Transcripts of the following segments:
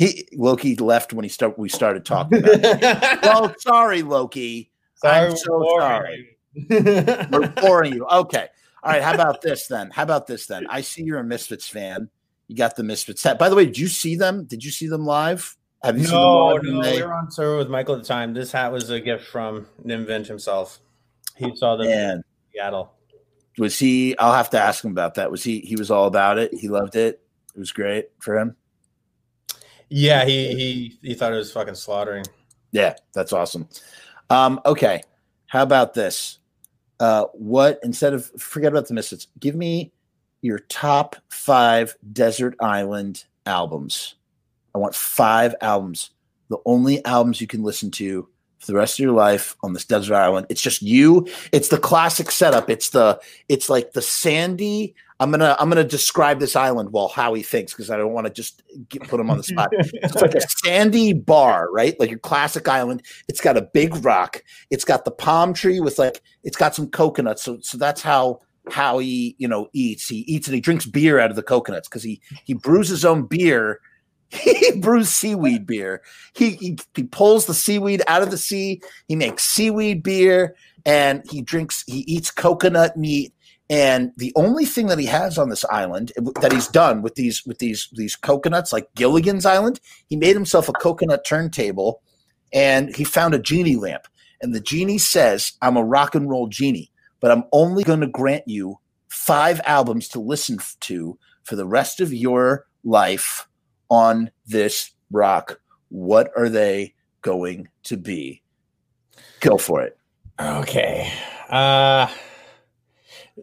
He Loki left when he start we started talking. About it. well, sorry, Loki. I'm so sorry. We're boring you. Okay. All right. How about this then? How about this then? I see you're a Misfits fan. You got the Misfits hat. By the way, did you see them? Did you see them live? Have you no, seen them live? No, we were on tour with Michael at the time. This hat was a gift from Nim himself. He saw them in Seattle. Was he? I'll have to ask him about that. Was he? He was all about it. He loved it. It was great for him. Yeah, he he he thought it was fucking slaughtering. Yeah, that's awesome. Um, okay, how about this? Uh, what instead of forget about the Misfits, give me your top five desert island albums. I want five albums. The only albums you can listen to for the rest of your life on this desert island. It's just you. It's the classic setup. It's the it's like the sandy. I'm gonna I'm gonna describe this island while Howie thinks because I don't want to just get, put him on the spot. it's like a sandy bar, right? Like your classic island. It's got a big rock. It's got the palm tree with like it's got some coconuts. So so that's how how he you know eats. He eats and he drinks beer out of the coconuts because he he brews his own beer he brews seaweed beer. He, he he pulls the seaweed out of the sea. He makes seaweed beer, and he drinks. He eats coconut meat. And the only thing that he has on this island that he's done with these with these these coconuts, like Gilligan's Island, he made himself a coconut turntable, and he found a genie lamp. And the genie says, "I'm a rock and roll genie, but I'm only going to grant you five albums to listen to for the rest of your life." on this rock. What are they going to be? Go for it. Okay. Uh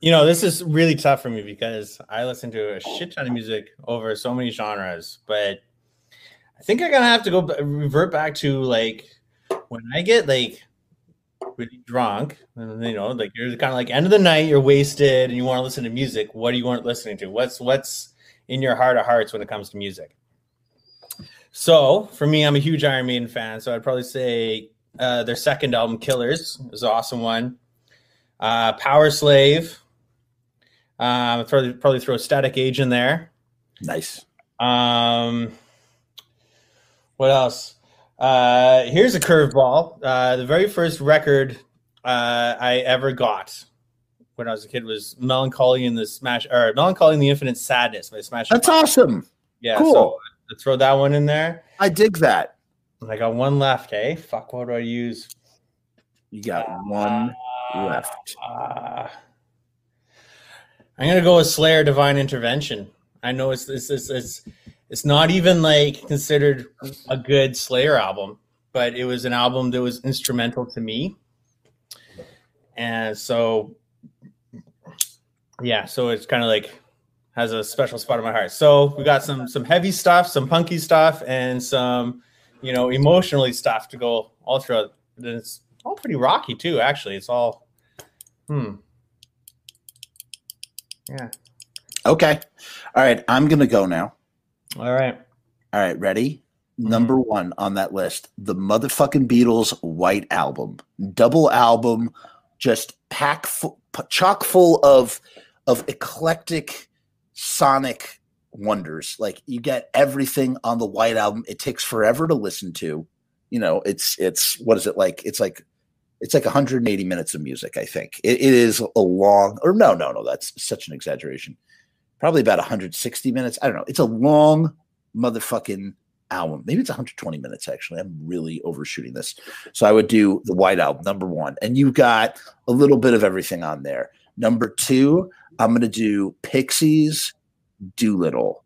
you know, this is really tough for me because I listen to a shit ton of music over so many genres, but I think I'm gonna have to go revert back to like when I get like really drunk, and you know, like you're kind of like end of the night, you're wasted, and you want to listen to music. What do you want listening to? What's what's in your heart of hearts when it comes to music? So for me, I'm a huge Iron Maiden fan. So I'd probably say uh, their second album, Killers, is an awesome one. Uh, Powerslave. Um, throw, probably throw a Static Age in there. Nice. Um, what else? Uh, here's a curveball. Uh, the very first record uh, I ever got when I was a kid was "Melancholy in the Smash or "Melancholy in the Infinite Sadness by Smash. That's awesome. Yeah, cool. So to throw that one in there. I dig that. I got one left. Hey, fuck, what do I use? You got uh, one left. I'm gonna go with Slayer Divine Intervention. I know it's it's it's it's, it's not even like considered a good Slayer album, but it was an album that was instrumental to me. And so yeah, so it's kind of like has a special spot in my heart. So we got some some heavy stuff, some punky stuff, and some you know emotionally stuff to go throughout. And it's all pretty rocky too. Actually, it's all hmm. Yeah. Okay. All right. I'm gonna go now. All right. All right. Ready? Mm-hmm. Number one on that list, the motherfucking Beatles White Album, double album, just pack full, chock full of of eclectic sonic wonders. Like you get everything on the White Album. It takes forever to listen to. You know, it's it's what is it like? It's like it's like 180 minutes of music. I think it, it is a long. Or no, no, no. That's such an exaggeration. Probably about 160 minutes. I don't know. It's a long motherfucking album. Maybe it's 120 minutes actually. I'm really overshooting this. So I would do the White Album number one, and you've got a little bit of everything on there. Number two, I'm going to do Pixies Doolittle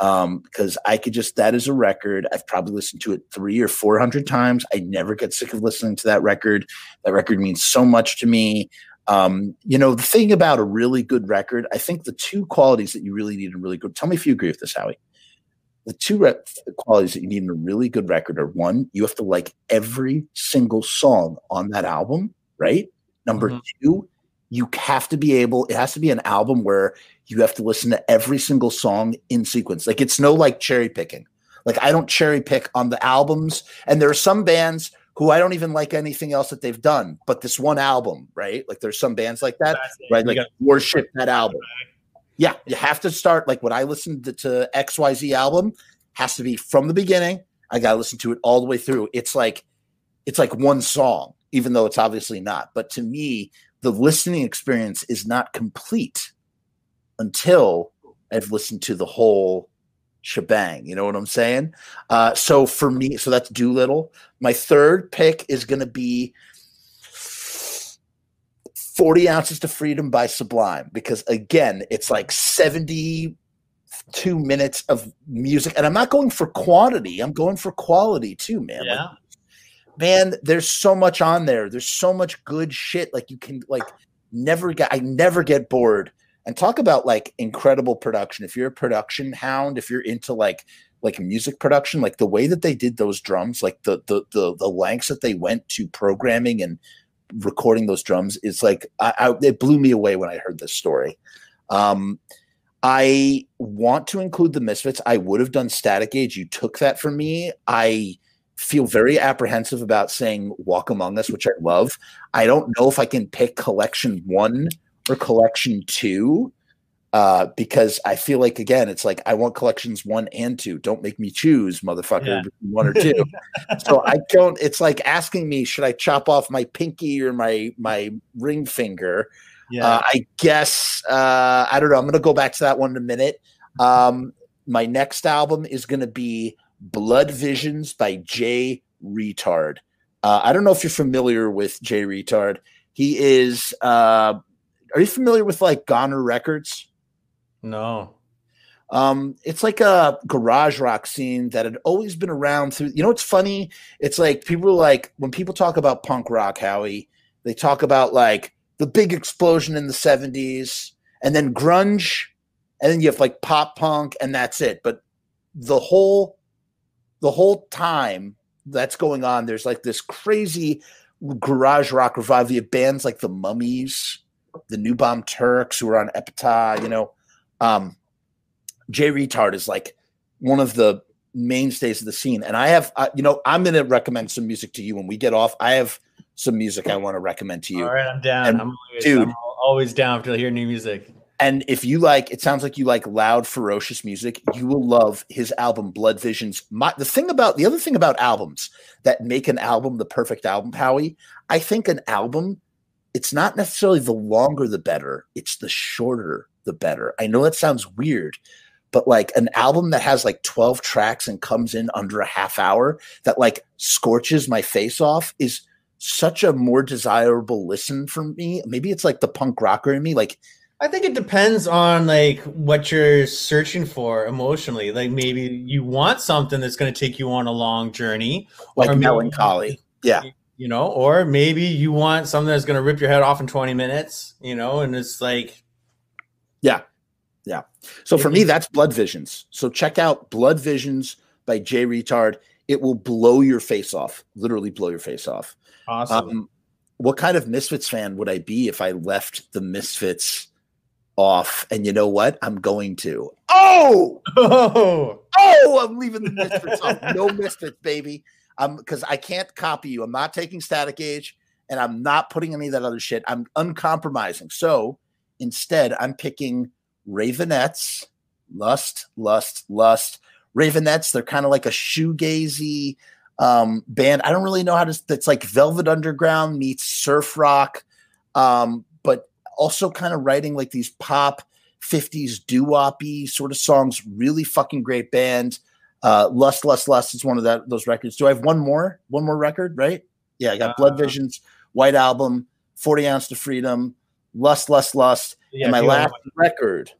um, because I could just that is a record. I've probably listened to it three or four hundred times. I never get sick of listening to that record. That record means so much to me. Um, you know, the thing about a really good record, I think the two qualities that you really need in a really good. Tell me if you agree with this, Howie. The two qualities that you need in a really good record are one, you have to like every single song on that album, right? Number mm-hmm. two, you have to be able it has to be an album where you have to listen to every single song in sequence. Like it's no like cherry picking. Like i don't cherry pick on the albums and there are some bands who i don't even like anything else that they've done but this one album right? Like there's some bands like that right? Like worship that album. Yeah you have to start like when i listened to, to xyz album has to be from the beginning. I got to listen to it all the way through. It's like it's like one song, even though it's obviously not. But to me, the listening experience is not complete until I've listened to the whole shebang. You know what I'm saying? Uh, so for me, so that's Doolittle. My third pick is going to be 40 ounces to freedom by Sublime because again, it's like 72 minutes of music, and I'm not going for quantity. I'm going for quality too, man. Yeah. Like, man, there's so much on there. There's so much good shit. Like you can like never get. I never get bored. And talk about like incredible production. If you're a production hound, if you're into like like music production, like the way that they did those drums, like the the the, the lengths that they went to programming and recording those drums is like I, I, it blew me away when I heard this story. Um, I want to include the Misfits. I would have done Static Age. You took that from me. I feel very apprehensive about saying Walk Among Us, which I love. I don't know if I can pick Collection One or Collection Two. Uh, because I feel like again, it's like I want collections one and two. Don't make me choose, motherfucker, Yeah. one or two. so I don't. It's like asking me, should I chop off my pinky or my my ring finger? Yeah. Uh, I guess uh, I don't know. I'm going to go back to that one in a minute. Um, my next album is going to be Blood Visions by Jay Reatard. Uh, I don't know if you're familiar with Jay Reatard. He is. Uh, are you familiar with like Goner Records? no. Um, it's like a garage rock scene that had always been around through. You know, what's funny? It's like people are like when people talk about punk rock, Howie, they talk about like the big explosion in the '70s, and then grunge, and then you have like pop punk, and that's it. But the whole, the whole time that's going on, there's like this crazy garage rock revival. You have bands like the Mummies, the New Bomb Turks, who are on Epitaph. You know. Um, Jay Reatard is like one of the mainstays of the scene. And I have, uh, you know, I'm going to recommend some music to you when we get off. I have some music I want to recommend to you. All right, I'm down. And, I'm always, dude- I'm always down to hear new music. And if you like, it sounds like you like loud, ferocious music. You will love his album Blood Visions. My, the thing about the other thing about albums that make an album the perfect album, Howie, I think an album, it's not necessarily the longer the better, it's the shorter the better. I know that sounds weird, but like an album that has like 12 tracks and comes in under a half hour that like scorches my face off is such a more desirable listen for me. Maybe it's like the punk rocker in me. Like I think it depends on like what you're searching for emotionally. Like maybe you want something that's going to take you on a long journey, like melancholy. Yeah. you know, or maybe you want something that's going to rip your head off in 20 minutes, you know, and it's like Yeah. Yeah. So for me, that's Blood Visions. So check out Blood Visions by Jay Reatard. It will blow your face off, literally blow your face off. awesome. Um, what kind of Misfits fan would I be if I left the Misfits off? And you know what? I'm going to. Oh, oh, oh, I'm leaving the Misfits off. No Misfits, baby. I'm because I can't copy you. I'm not taking Static Age, and I'm not putting any of that other shit. I'm uncompromising. So instead, I'm picking Raveonettes, Lust, Lust, Lust. Raveonettes, they're kind of like a shoegazy um, band. I don't really know how to. That's like Velvet Underground meets surf rock, um, also kind of writing like these pop '50s doo-woppy sort of songs. Really fucking great band. Uh, Lust, Lust, Lust is one of that those records. Do I have one more? One more record, right? Yeah, I got Blood Uh, Visions, White Album, Forty Ounce to Freedom, Lust, Lust, Lust, yeah, and my last record,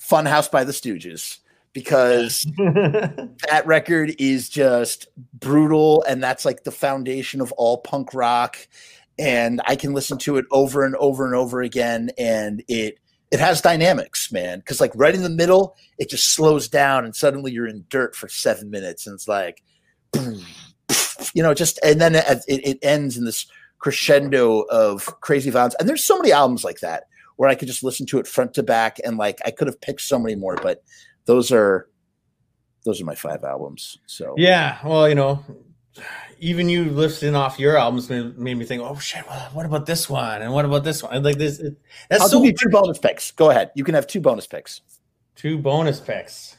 Funhouse by the Stooges, because that record is just brutal and that's like the foundation of all punk rock and i can listen to it over and over and over again and it it has dynamics man because like right in the middle it just slows down and suddenly you're in dirt for seven minutes and it's like you know just and then it, it, ends in this crescendo of crazy violence and there's so many albums like that where i could just listen to it front to back and like i could have picked so many more but those are those are my five albums. So yeah, well, you know, even you listing off your albums made, made me think, oh shit, well, what about this one? And what about this one? Like this, it, that's I'll so give two bonus picks. Go ahead. You can have two bonus picks. two bonus picks.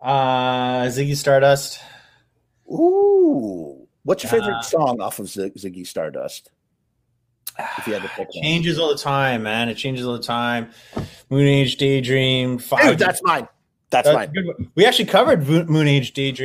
Uh, Ziggy Stardust. Ooh, what's your favorite Uh, song off of Z- Ziggy Stardust? If you had to pick one. changes all the time, man. It changes all the time. Moon Age Daydream. Five Dude, that's mine. That's That's mine. a good one. We actually covered Mo- Moon Age Daydream